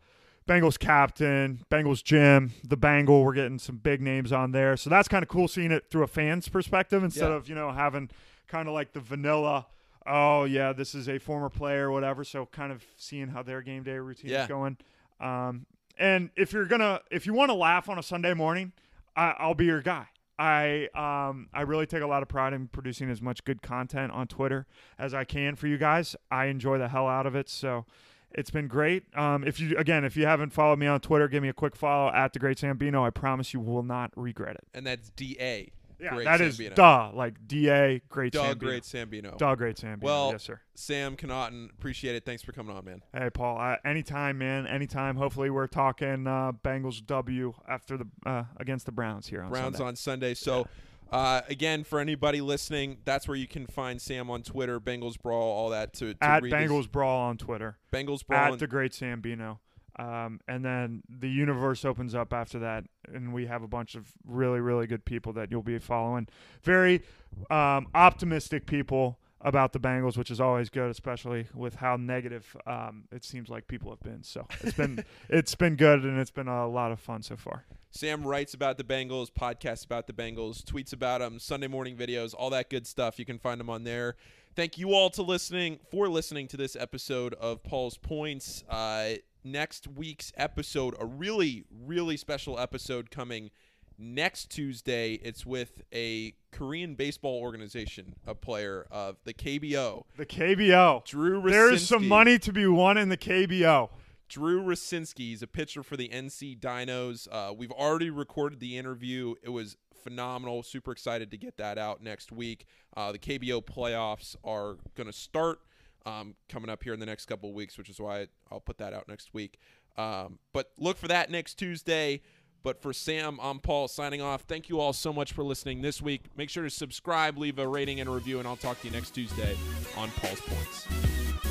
Bengals captain, Bengals Jim, the Bengal. We're getting some big names on there, so that's kind of cool seeing it through a fan's perspective instead Yeah. of you know having kind of like the vanilla. Oh yeah, this is a former player, or whatever. So kind of seeing how their game day routine Yeah. is going. Um, and if you're gonna, if you want to laugh on a Sunday morning, I, I'll be your guy. I um I really take a lot of pride in producing as much good content on Twitter as I can for you guys. I enjoy the hell out of it. So it's been great. Um, if you again, if you haven't followed me on Twitter, give me a quick follow at the Great Sambino. I promise you will not regret it. And that's D-A. Yeah, Great that is Sambino. duh like Da Great Doug Sambino. Great Sambino. Duh Great Sambino. Well- yes sir. Sam Connaughton, appreciate it. Thanks for coming on, man. Hey Paul, uh, anytime, man, anytime. Hopefully, we're talking uh, Bengals W after the uh, against the Browns here on Browns Sunday. on Sunday. So, uh, again, for anybody listening, that's where you can find Sam on Twitter, Bengals Brawl, all that to, to at read his- Bengals Brawl on Twitter. Bengals Brawl. at the Great Sambino. Um, and then the universe opens up after that, and we have a bunch of really, really good people that you'll be following. Very um, optimistic people about the Bengals, which is always good, especially with how negative um, it seems like people have been. So it's been it's been good, and it's been a lot of fun so far. Sam writes about the Bengals, podcasts about the Bengals, tweets about them, Sunday morning videos, all that good stuff. You can find them on there. Thank you all to listening for listening to this episode of Paul's Points. Uh, next week's episode, a really really special episode coming next Tuesday. It's with a Korean baseball organization, a player of the KBO, The KBO. Drew. There's some money to be won in the KBO. Drew Rucinski is a pitcher for the NC Dinos. Uh, we've already recorded the interview. It was phenomenal. Super excited to get that out next week. Uh, the KBO playoffs are going to start um, coming up here in the next couple of weeks, which is why I'll put that out next week. Um, but look for that next Tuesday. But for Sam, I'm Paul signing off. Thank you all so much for listening this week. Make sure to subscribe, leave a rating and a review, and I'll talk to you next Tuesday on Paul's Points.